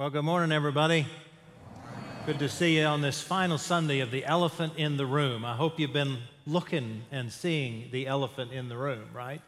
Well, good morning, everybody. Good to see you on this final Sunday of the elephant in the room. I hope you've been looking and seeing the elephant in the room, right?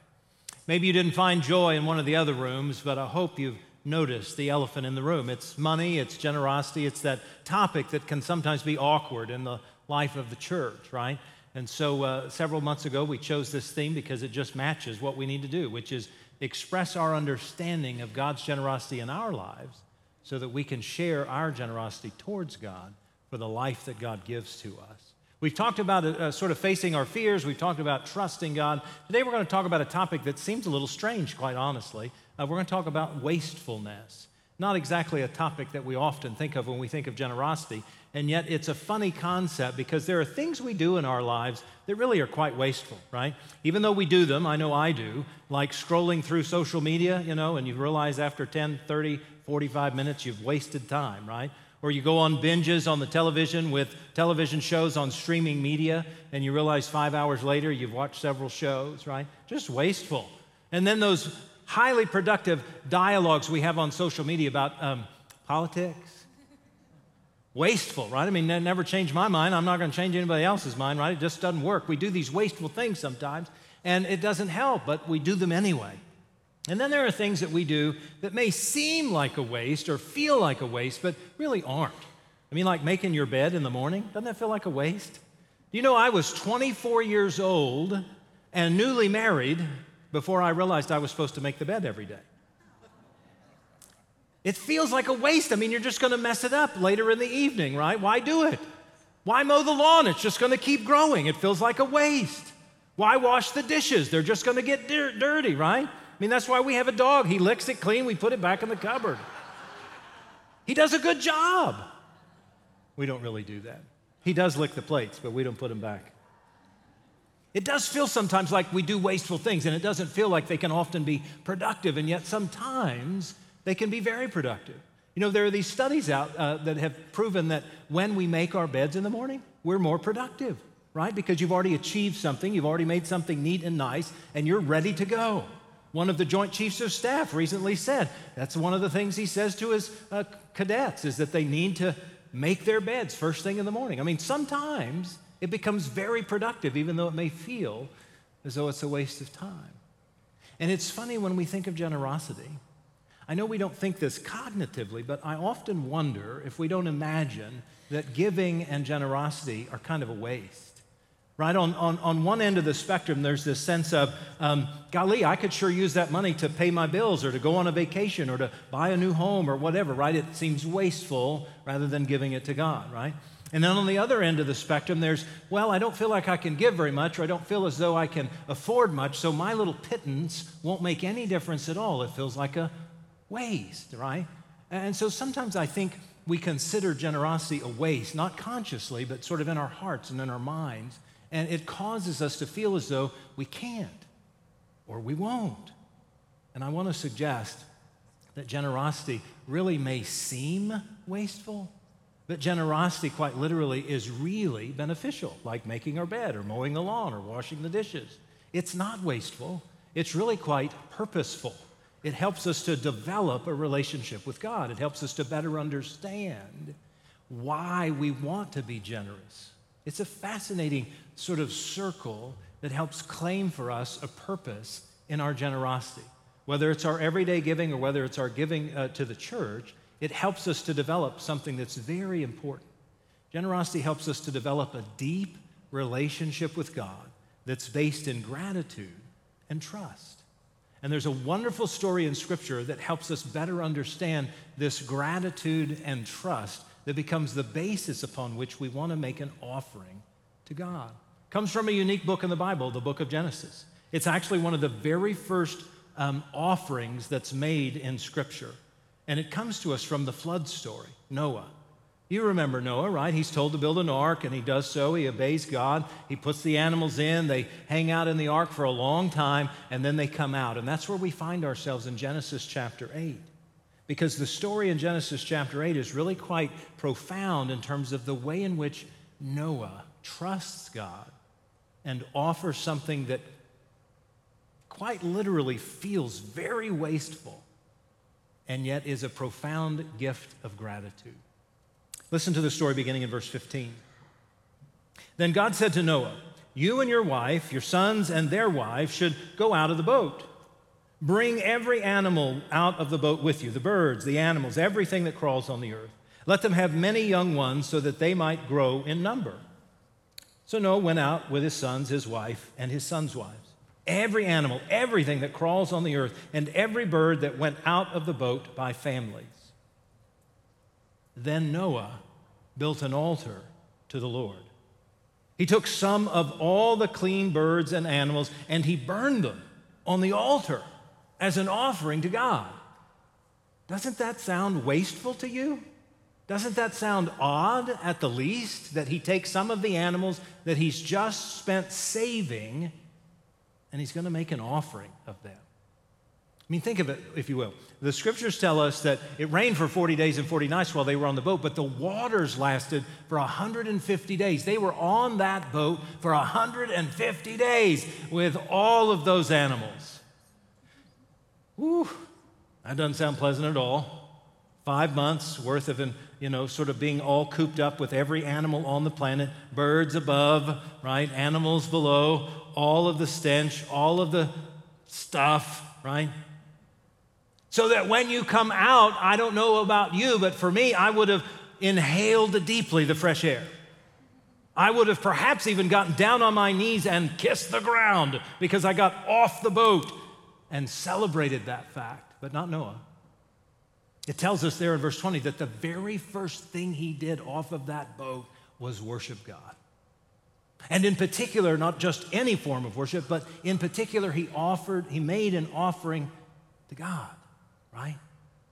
Maybe you didn't find joy in one of the other rooms, but I hope you've noticed the elephant in the room. It's money, it's generosity, it's that topic that can sometimes be awkward in the life of the church, right? And so uh, several months ago, we chose this theme because it just matches what we need to do, which is express our understanding of God's generosity in our lives so that we can share our generosity towards God for the life that God gives to us. We've talked about uh, sort of facing our fears. We've talked about trusting God. Today, we're going to talk about a topic that seems a little strange, quite honestly. Uh, we're going to talk about wastefulness. Not exactly a topic that we often think of when we think of generosity, and yet it's a funny concept because there are things we do in our lives that really are quite wasteful, right? Even though we do them, I know I do, like scrolling through social media, you know, and you realize after 10, 30, 45 minutes you've wasted time, right? Or you go on binges on the television with television shows on streaming media, and you realize five hours later you've watched several shows, right? Just wasteful. And then those highly productive dialogues we have on social media about um, politics. Wasteful, right? I mean, never changed my mind. I'm not going to change anybody else's mind, right? It just doesn't work. We do these wasteful things sometimes, and it doesn't help, but we do them anyway. And then there are things that we do that may seem like a waste or feel like a waste, but really aren't. I mean, like making your bed in the morning, doesn't that feel like a waste? Do you know I was 24 years old and newly married before I realized I was supposed to make the bed every day. It feels like a waste. I mean, you're just going to mess it up later in the evening, right? Why do it? Why mow the lawn? It's just going to keep growing. It feels like a waste. Why wash the dishes? They're just going to get dir- dirty, right? I mean, that's why we have a dog. He licks it clean, we put it back in the cupboard. He does a good job. We don't really do that. He does lick the plates, but we don't put them back. It does feel sometimes like we do wasteful things, and it doesn't feel like they can often be productive, and yet sometimes they can be very productive. You know, there are these studies out uh, that have proven that when we make our beds in the morning, we're more productive, right? Because you've already achieved something, you've already made something neat and nice, and you're ready to go. One of the Joint Chiefs of Staff recently said that's one of the things he says to his uh, cadets is that they need to make their beds first thing in the morning. I mean, sometimes it becomes very productive, even though it may feel as though it's a waste of time. And it's funny when we think of generosity. I know we don't think this cognitively, but I often wonder if we don't imagine that giving and generosity are kind of a waste. Right? On, on, on one end of the spectrum, there's this sense of, um, golly, I could sure use that money to pay my bills or to go on a vacation or to buy a new home or whatever, right? It seems wasteful rather than giving it to God, right? And then on the other end of the spectrum, there's, well, I don't feel like I can give very much, or I don't feel as though I can afford much, so my little pittance won't make any difference at all. It feels like a waste, right? And so sometimes I think we consider generosity a waste, not consciously, but sort of in our hearts and in our minds. And it causes us to feel as though we can't or we won't. And I want to suggest that generosity really may seem wasteful but generosity, quite literally, is really beneficial, like making our bed or mowing the lawn or washing the dishes. It's not wasteful, it's really quite purposeful. It helps us to develop a relationship with God, it helps us to better understand why we want to be generous. It's a fascinating sort of circle that helps claim for us a purpose in our generosity. Whether it's our everyday giving or whether it's our giving uh, to the church, it helps us to develop something that's very important. Generosity helps us to develop a deep relationship with God that's based in gratitude and trust. And there's a wonderful story in Scripture that helps us better understand this gratitude and trust that becomes the basis upon which we want to make an offering to God. Comes from a unique book in the Bible, the book of Genesis. It's actually one of the very first um, offerings that's made in Scripture. And it comes to us from the flood story, Noah. You remember Noah, right? He's told to build an ark, and he does so. He obeys God. He puts the animals in. They hang out in the ark for a long time, and then they come out. And that's where we find ourselves in Genesis chapter 8. Because the story in Genesis chapter 8 is really quite profound in terms of the way in which Noah trusts God and offers something that quite literally feels very wasteful and yet is a profound gift of gratitude. Listen to the story beginning in verse 15. Then God said to Noah, You and your wife, your sons and their wives, should go out of the boat. Bring every animal out of the boat with you the birds, the animals, everything that crawls on the earth. Let them have many young ones so that they might grow in number. So Noah went out with his sons, his wife, and his sons' wives. Every animal, everything that crawls on the earth, and every bird that went out of the boat by families. Then Noah built an altar to the Lord. He took some of all the clean birds and animals and he burned them on the altar as an offering to God. Doesn't that sound wasteful to you? Doesn't that sound odd at the least that he takes some of the animals that he's just spent saving and he's going to make an offering of them? I mean, think of it, if you will. The scriptures tell us that it rained for 40 days and 40 nights while they were on the boat, but the waters lasted for 150 days. They were on that boat for 150 days with all of those animals. Whew, that doesn't sound pleasant at all. Five months worth of, you know, sort of being all cooped up with every animal on the planet, birds above, right? Animals below, all of the stench, all of the stuff, right? So that when you come out, I don't know about you, but for me, I would have inhaled deeply the fresh air. I would have perhaps even gotten down on my knees and kissed the ground because I got off the boat and celebrated that fact, but not Noah. It tells us there in verse 20 that the very first thing he did off of that boat was worship God. And in particular, not just any form of worship, but in particular, he offered, he made an offering to God, right?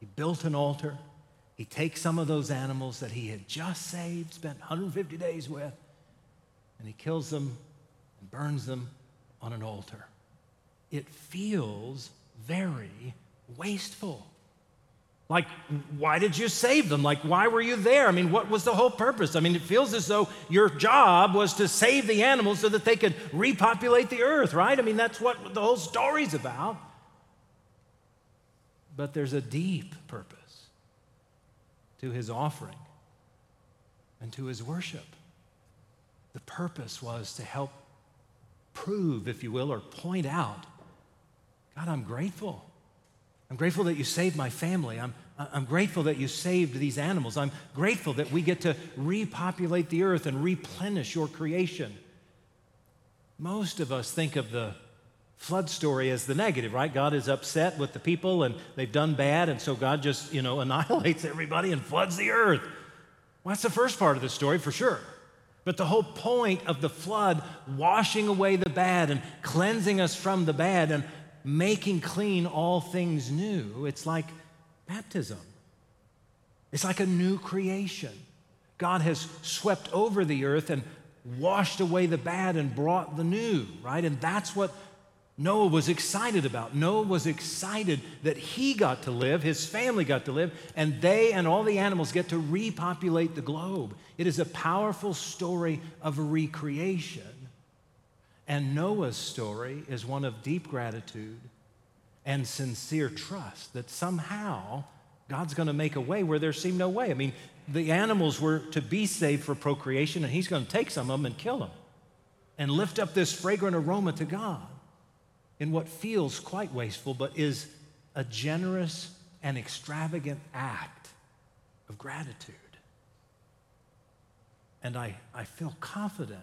He built an altar. He takes some of those animals that he had just saved, spent 150 days with, and he kills them and burns them on an altar. It feels very wasteful. Like, why did you save them? Like, why were you there? I mean, what was the whole purpose? I mean, it feels as though your job was to save the animals so that they could repopulate the earth, right? I mean, that's what the whole story's about. But there's a deep purpose to his offering and to his worship. The purpose was to help prove, if you will, or point out God, I'm grateful. I'm grateful that you saved my family. I'm, I'm grateful that you saved these animals. I'm grateful that we get to repopulate the earth and replenish your creation. Most of us think of the flood story as the negative, right? God is upset with the people and they've done bad, and so God just, you know, annihilates everybody and floods the earth. Well, that's the first part of the story for sure. But the whole point of the flood, washing away the bad and cleansing us from the bad and making clean all things new. It's like baptism, it's like a new creation. God has swept over the earth and washed away the bad and brought the new, right? And that's what Noah was excited about. Noah was excited that he got to live, his family got to live, and they and all the animals get to repopulate the globe. It is a powerful story of recreation. And Noah's story is one of deep gratitude and sincere trust that somehow God's going to make a way where there seemed no way. I mean, the animals were to be saved for procreation, and He's going to take some of them and kill them and lift up this fragrant aroma to God in what feels quite wasteful, but is a generous and extravagant act of gratitude. And I, I feel confident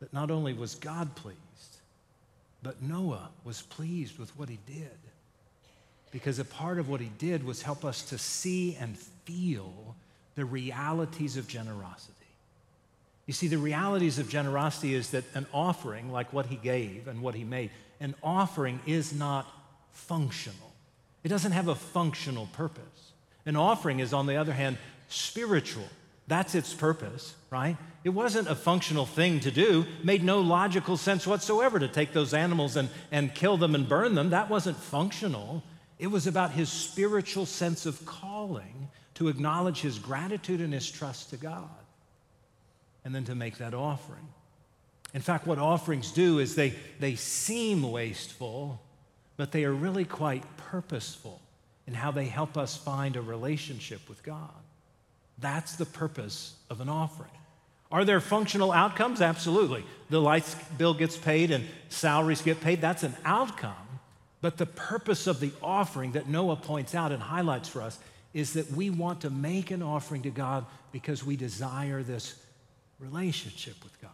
that not only was God pleased, but Noah was pleased with what he did. Because a part of what he did was help us to see and feel the realities of generosity. You see, the realities of generosity is that an offering, like what he gave and what he made, an offering is not functional. It doesn't have a functional purpose. An offering is, on the other hand, spiritual. That's its purpose, right? It wasn't a functional thing to do, made no logical sense whatsoever to take those animals and, and kill them and burn them. That wasn't functional. It was about his spiritual sense of calling to acknowledge his gratitude and his trust to God, and then to make that offering. In fact, what offerings do is they, they seem wasteful, but they are really quite purposeful in how they help us find a relationship with God. That's the purpose of an offering. Are there functional outcomes? Absolutely. The lights bill gets paid and salaries get paid. That's an outcome. But the purpose of the offering that Noah points out and highlights for us is that we want to make an offering to God because we desire this relationship with God.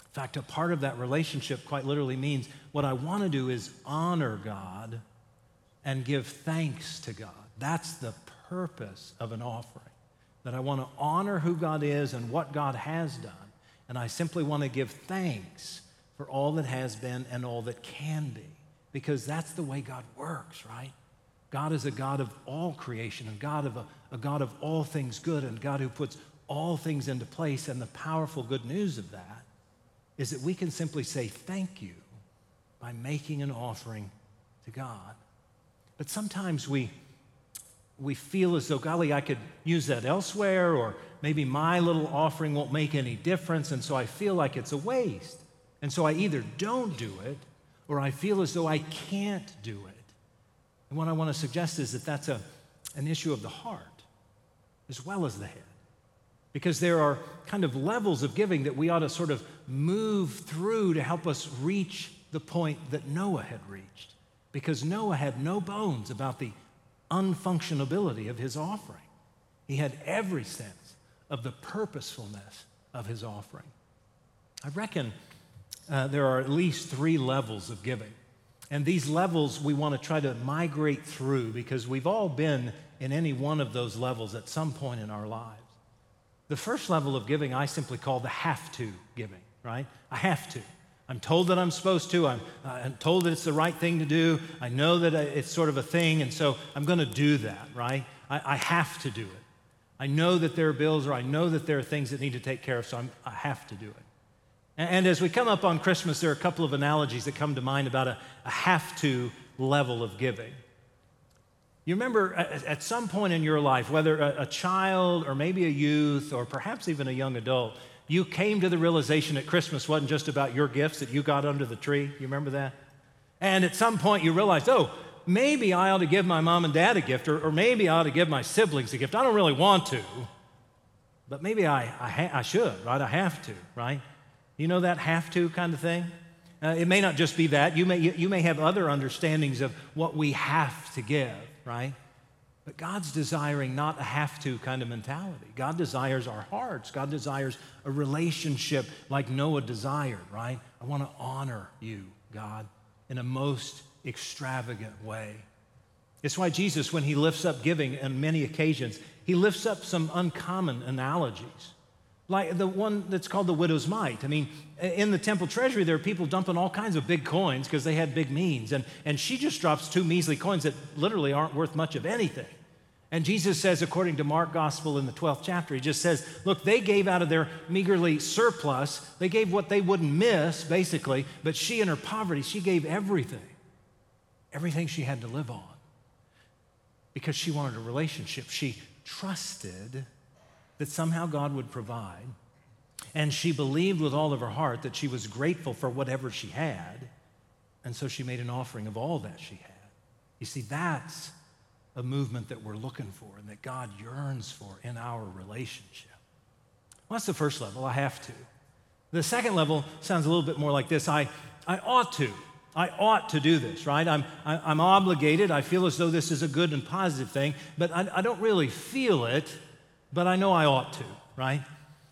In fact, a part of that relationship quite literally means what I want to do is honor God and give thanks to God. That's the purpose of an offering. That I want to honor who God is and what God has done. And I simply want to give thanks for all that has been and all that can be. Because that's the way God works, right? God is a God of all creation and God of a, a God of all things good and God who puts all things into place. And the powerful good news of that is that we can simply say thank you by making an offering to God. But sometimes we, we feel as though, golly, I could use that elsewhere, or maybe my little offering won't make any difference, and so I feel like it's a waste. And so I either don't do it, or I feel as though I can't do it. And what I want to suggest is that that's a, an issue of the heart as well as the head. Because there are kind of levels of giving that we ought to sort of move through to help us reach the point that Noah had reached. Because Noah had no bones about the unfunctionability of his offering. He had every sense of the purposefulness of his offering. I reckon uh, there are at least three levels of giving. And these levels we want to try to migrate through because we've all been in any one of those levels at some point in our lives. The first level of giving I simply call the have to giving, right? I have to. I'm told that I'm supposed to. I'm, I'm told that it's the right thing to do. I know that it's sort of a thing, and so I'm going to do that, right? I, I, have to do it. I know that there are bills or I know that there are things that need to take care of, so I'm, i have to do it. And as we come up on Christmas, there are a couple of analogies that come to mind about a, a have to level of giving. You remember at some point in your life, whether a, a child or maybe a youth or perhaps even a young adult, you came to the realization that Christmas wasn't just about your gifts that you got under the tree. You remember that? And at some point you realized, oh, maybe I ought to give my mom and dad a gift, or, or maybe I ought to give my siblings a gift. I don't really want to, but maybe I, I, ha- I should, right? I have to, right? You know that have to kind of thing? Uh, it may not just be that. You may, you, you may have other understandings of what we have to give, right? But God's desiring not a have to kind of mentality. God desires our hearts. God desires a relationship like Noah desired, right? I want to honor you, God, in a most extravagant way. It's why Jesus, when he lifts up giving on many occasions, he lifts up some uncommon analogies like the one that's called the widow's mite. I mean, in the temple treasury, there are people dumping all kinds of big coins because they had big means. And, and she just drops two measly coins that literally aren't worth much of anything. And Jesus says, according to Mark Gospel in the 12th chapter, he just says, look, they gave out of their meagerly surplus, they gave what they wouldn't miss, basically, but she in her poverty, she gave everything, everything she had to live on because she wanted a relationship. She trusted that somehow God would provide. And she believed with all of her heart that she was grateful for whatever she had. And so she made an offering of all that she had. You see, that's a movement that we're looking for and that God yearns for in our relationship. Well, that's the first level. I have to. The second level sounds a little bit more like this I, I ought to. I ought to do this, right? I'm, I, am i am obligated. I feel as though this is a good and positive thing, but I, I don't really feel it but I know I ought to, right?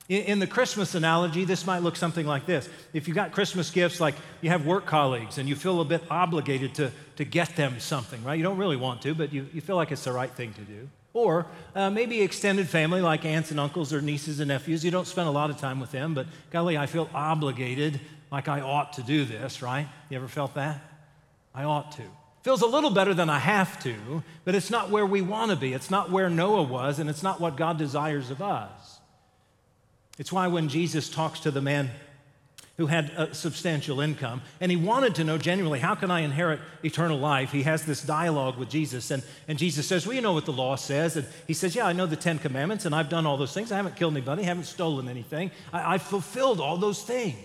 In the Christmas analogy, this might look something like this. If you've got Christmas gifts, like you have work colleagues and you feel a bit obligated to, to get them something, right? You don't really want to, but you, you feel like it's the right thing to do. Or uh, maybe extended family like aunts and uncles or nieces and nephews. You don't spend a lot of time with them, but golly, I feel obligated like I ought to do this, right? You ever felt that? I ought to. Feels a little better than I have to, but it's not where we want to be. It's not where Noah was, and it's not what God desires of us. It's why when Jesus talks to the man who had a substantial income, and he wanted to know genuinely, how can I inherit eternal life? He has this dialogue with Jesus, and, and Jesus says, Well, you know what the law says. And he says, Yeah, I know the Ten Commandments, and I've done all those things. I haven't killed anybody, I haven't stolen anything. I, I've fulfilled all those things.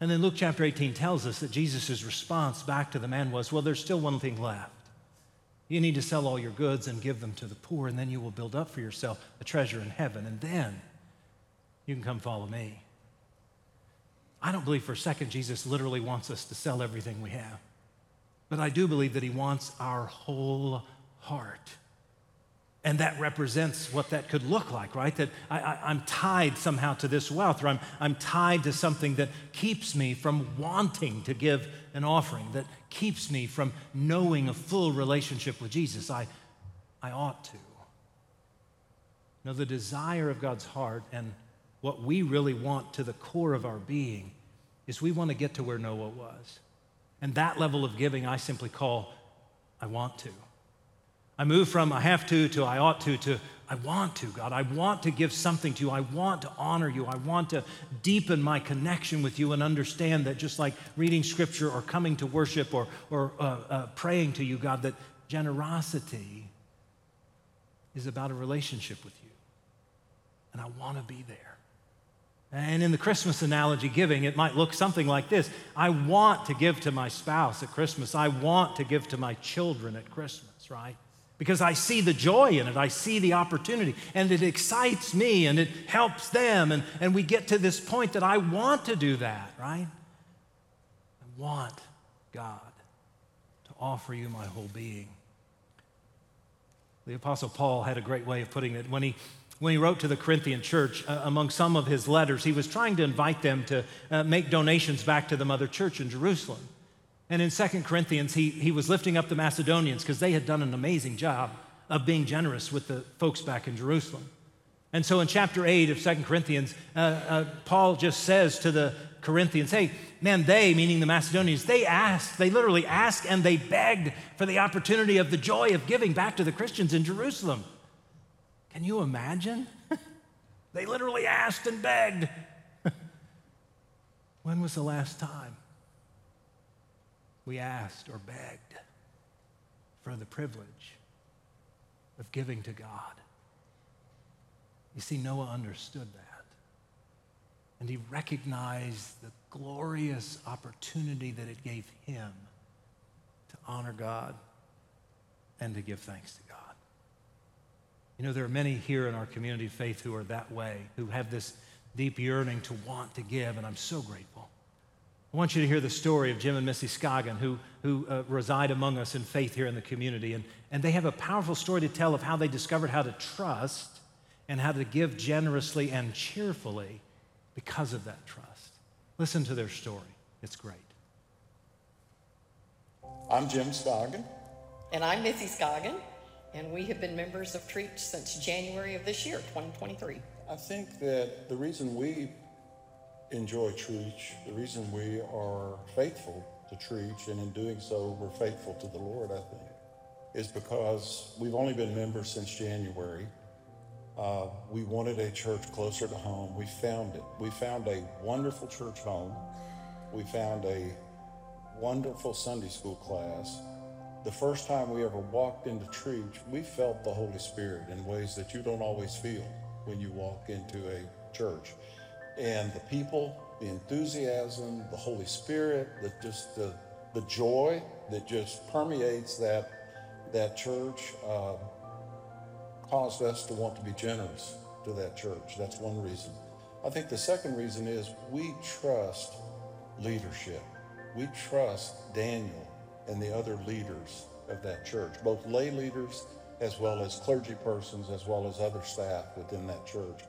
And then Luke chapter 18 tells us that Jesus' response back to the man was, Well, there's still one thing left. You need to sell all your goods and give them to the poor, and then you will build up for yourself a treasure in heaven, and then you can come follow me. I don't believe for a second Jesus literally wants us to sell everything we have, but I do believe that he wants our whole heart. And that represents what that could look like, right? That I, am tied somehow to this wealth, or I'm, I'm tied to something that keeps me from wanting to give an offering, that keeps me from knowing a full relationship with Jesus. I, I ought to. Know, the desire of God's heart and what we really want to the core of our being is we want to get to where Noah was. And that level of giving I simply call I want to. I move from I have to to I ought to to I want to, God. I want to give something to you. I want to honor you. I want to deepen my connection with you and understand that just like reading scripture or coming to worship or, or uh, uh, praying to you, God, that generosity is about a relationship with you. And I want to be there. And in the Christmas analogy giving, it might look something like this I want to give to my spouse at Christmas. I want to give to my children at Christmas, right? Because I see the joy in it. I see the opportunity, and it excites me and it helps them. And, and we get to this point that I want to do that, right? I want God to offer you my whole being. The Apostle Paul had a great way of putting it. When he, when he wrote to the Corinthian church, uh, among some of his letters, he was trying to invite them to uh, make donations back to the mother church in Jerusalem. And in 2 Corinthians, he, he was lifting up the Macedonians because they had done an amazing job of being generous with the folks back in Jerusalem. And so in chapter 8 of 2 Corinthians, uh, uh, Paul just says to the Corinthians, hey, man, they, meaning the Macedonians, they asked, they literally asked and they begged for the opportunity of the joy of giving back to the Christians in Jerusalem. Can you imagine? they literally asked and begged. when was the last time? We asked or begged for the privilege of giving to God. You see, Noah understood that. And he recognized the glorious opportunity that it gave him to honor God and to give thanks to God. You know, there are many here in our community of faith who are that way, who have this deep yearning to want to give, and I'm so grateful. I want you to hear the story of Jim and Missy Scoggin, who, who uh, reside among us in faith here in the community. And, and they have a powerful story to tell of how they discovered how to trust and how to give generously and cheerfully because of that trust. Listen to their story, it's great. I'm Jim Scoggin. And I'm Missy Scoggin. And we have been members of Trietsch since January of this year, 2023. I think that the reason we enjoy Trietsch. The reason we are faithful to Trietsch, and in doing so, we're faithful to the Lord, I think, is because we've only been members since January. Uh, we wanted a church closer to home. We found it. We found a wonderful church home. We found a wonderful Sunday school class. The first time we ever walked into Trietsch, we felt the Holy Spirit in ways that you don't always feel when you walk into a church and the people, the enthusiasm, the Holy Spirit, the just the the joy that just permeates that that church uh, caused us to want to be generous to that church. That's one reason. I think the second reason is we trust leadership. We trust Daniel and the other leaders of that church, both lay leaders as well as clergy persons, as well as other staff within that church.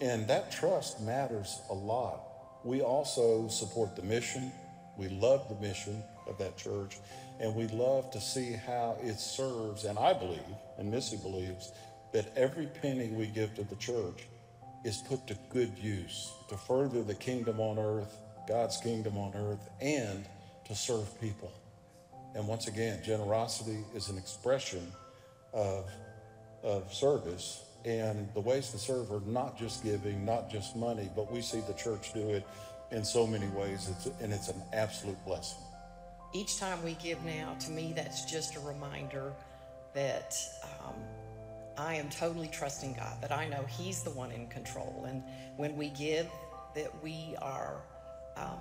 And that trust matters a lot. We also support the mission. We love the mission of that church. And we love to see how it serves. And I believe, and Missy believes, that every penny we give to the church is put to good use to further the kingdom on earth, God's kingdom on earth, and to serve people. And once again, generosity is an expression of, of service and the ways to serve are not just giving, not just money, but we see the church do it in so many ways, it's, and it's an absolute blessing. Each time we give now, to me, that's just a reminder that um, I am totally trusting God, that I know He's the one in control. And when we give, that we are um,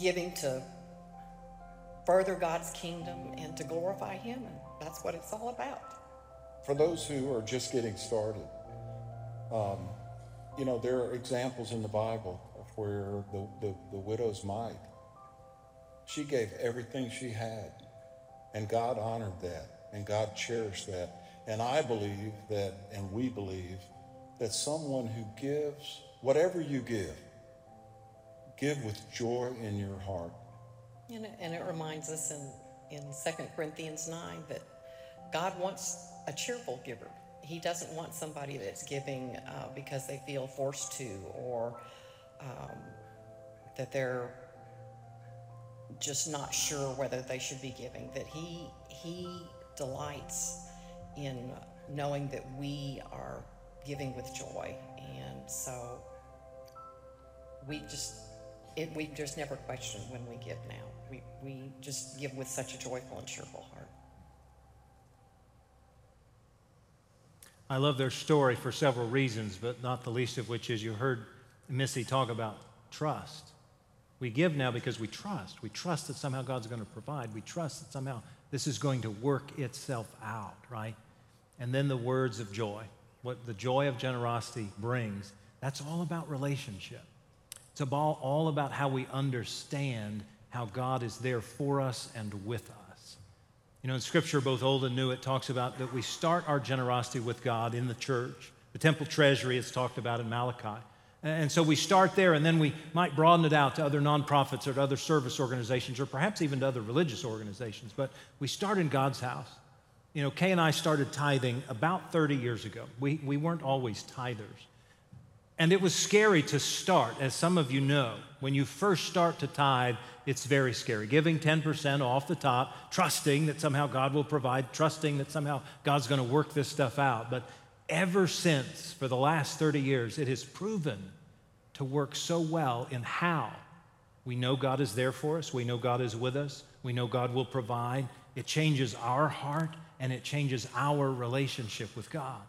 giving to further God's kingdom and to glorify Him. And that's what it's all about. For those who are just getting started, um, you know, there are examples in the Bible of where the, the, the widow's mite, she gave everything she had, and God honored that, and God cherished that. And I believe that, and we believe, that someone who gives, whatever you give, give with joy in your heart. And it, and it reminds us in, in 2 Corinthians 9 that God wants a cheerful giver. He doesn't want somebody that's giving uh, because they feel forced to or um, that they're just not sure whether they should be giving. That He, he delights in knowing that we are giving with joy. And so we just it, we just never question when we give now. We, we just give with such a joyful and cheerful heart. I love their story for several reasons, but not the least of which is you heard Missy talk about trust. We give now because we trust. We trust that somehow God's going to provide. We trust that somehow this is going to work itself out, right? And then the words of joy, what the joy of generosity brings, that's all about relationship. It's all about how we understand how God is there for us and with us. You know, in Scripture, both Old and New, it talks about that we start our generosity with God in the church. The temple treasury is talked about in Malachi. And so we start there, and then we might broaden it out to other nonprofits or to other service organizations, or perhaps even to other religious organizations. But we start in God's house. You know, Kay and I started tithing about 30 years ago. We, we weren't always tithers. And it was scary to start, as some of you know. When you first start to tithe, it's very scary. Giving 10% off the top, trusting that somehow God will provide, trusting that somehow God's going to work this stuff out. But ever since, for the last 30 years, it has proven to work so well in how we know God is there for us, we know God is with us, we know God will provide. It changes our heart and it changes our relationship with God.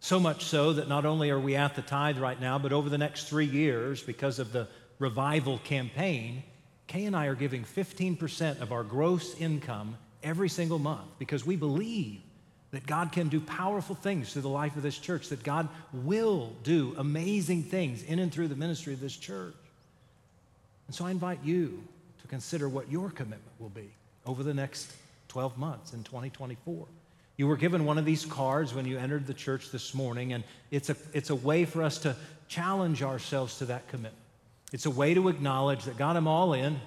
So much so that not only are we at the tithe right now, but over the next three years, because of the revival campaign, Kay and I are giving 15% of our gross income every single month because we believe that God can do powerful things through the life of this church, that God will do amazing things in and through the ministry of this church. And so I invite you to consider what your commitment will be over the next 12 months in 2024. You were given one of these cards when you entered the church this morning, and it's a, it's a way for us to challenge ourselves to that commitment. It's a way to acknowledge that God, I'm all in.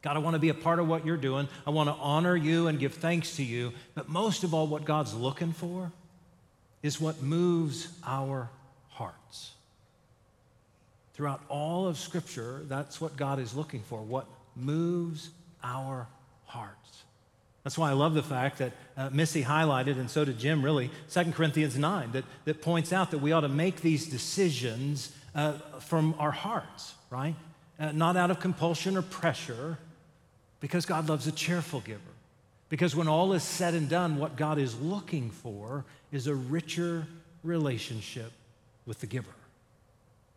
God, I want to be a part of what you're doing. I want to honor you and give thanks to you. But most of all, what God's looking for is what moves our hearts. Throughout all of Scripture, that's what God is looking for, what moves our hearts. That's why I love the fact that uh, Missy highlighted, and so did Jim, really, 2 Corinthians 9, that, that points out that we ought to make these decisions uh, from our hearts, right? Uh, not out of compulsion or pressure, because God loves a cheerful giver. Because when all is said and done, what God is looking for is a richer relationship with the giver.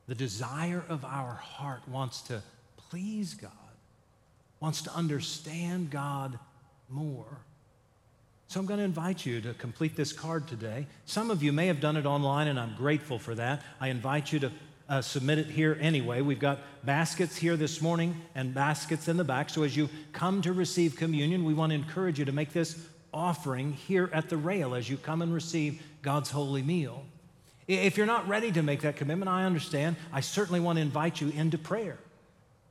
The desire of our heart wants to please God, wants to understand God more. So I'm going to invite you to complete this card today. Some of you may have done it online, and I'm grateful for that. I invite you to uh, submit it here anyway. We've got baskets here this morning and baskets in the back. So as you come to receive communion, we want to encourage you to make this offering here at the rail as you come and receive God's holy meal. If you're not ready to make that commitment, I understand. I certainly want to invite you into prayer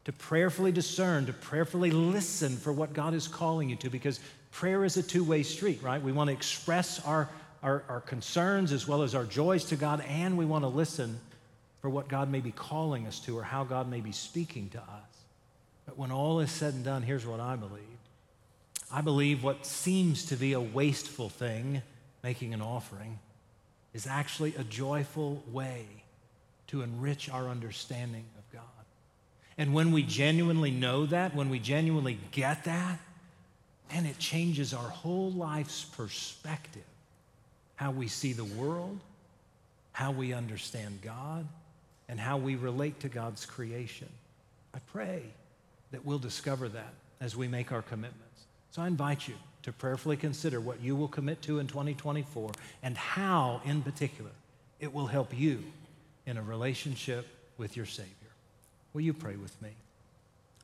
to prayerfully discern, to prayerfully listen for what God is calling you to, because prayer is a two way street, right? We want to express our, our, our, concerns as well as our joys to God, and we want to listen for what God may be calling us to or how God may be speaking to us. But when all is said and done, here's what I believe I believe what seems to be a wasteful thing, making an offering, is actually a joyful way to enrich our understanding of God. and when we genuinely know that, when we genuinely get that, then it changes our whole life's perspective. How we see the world, how we understand God, and how we relate to God's creation. I pray that we'll discover that as we make our commitments. So I invite you to prayerfully consider what you will commit to in 2024 and how, in particular, it will help you in a relationship with your Savior. Will you pray with me?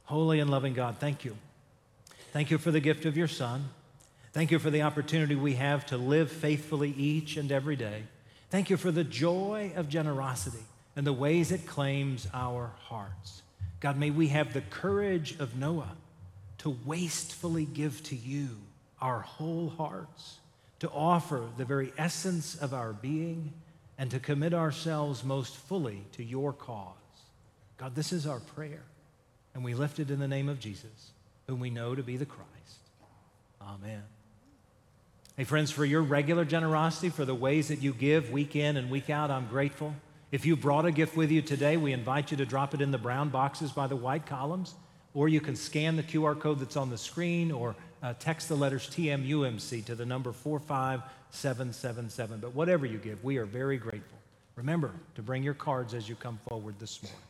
Holy and loving God, thank you. Thank you for the gift of your Son. Thank you for the opportunity we have to live faithfully each and every day. Thank you for the joy of generosity and the ways it claims our hearts. God, may we have the courage of Noah to wastefully give to you our whole hearts, to offer the very essence of our being, and to commit ourselves most fully to your cause. God, this is our prayer, and we lift it in the name of Jesus, whom we know to be the Christ. Amen. Hey, friends, for your regular generosity, for the ways that you give week in and week out, I'm grateful. If you brought a gift with you today, we invite you to drop it in the brown boxes by the white columns, or you can scan the QR code that's on the screen or uh, text the letters TMUMC to the number 45777. But whatever you give, we are very grateful. Remember to bring your cards as you come forward this morning.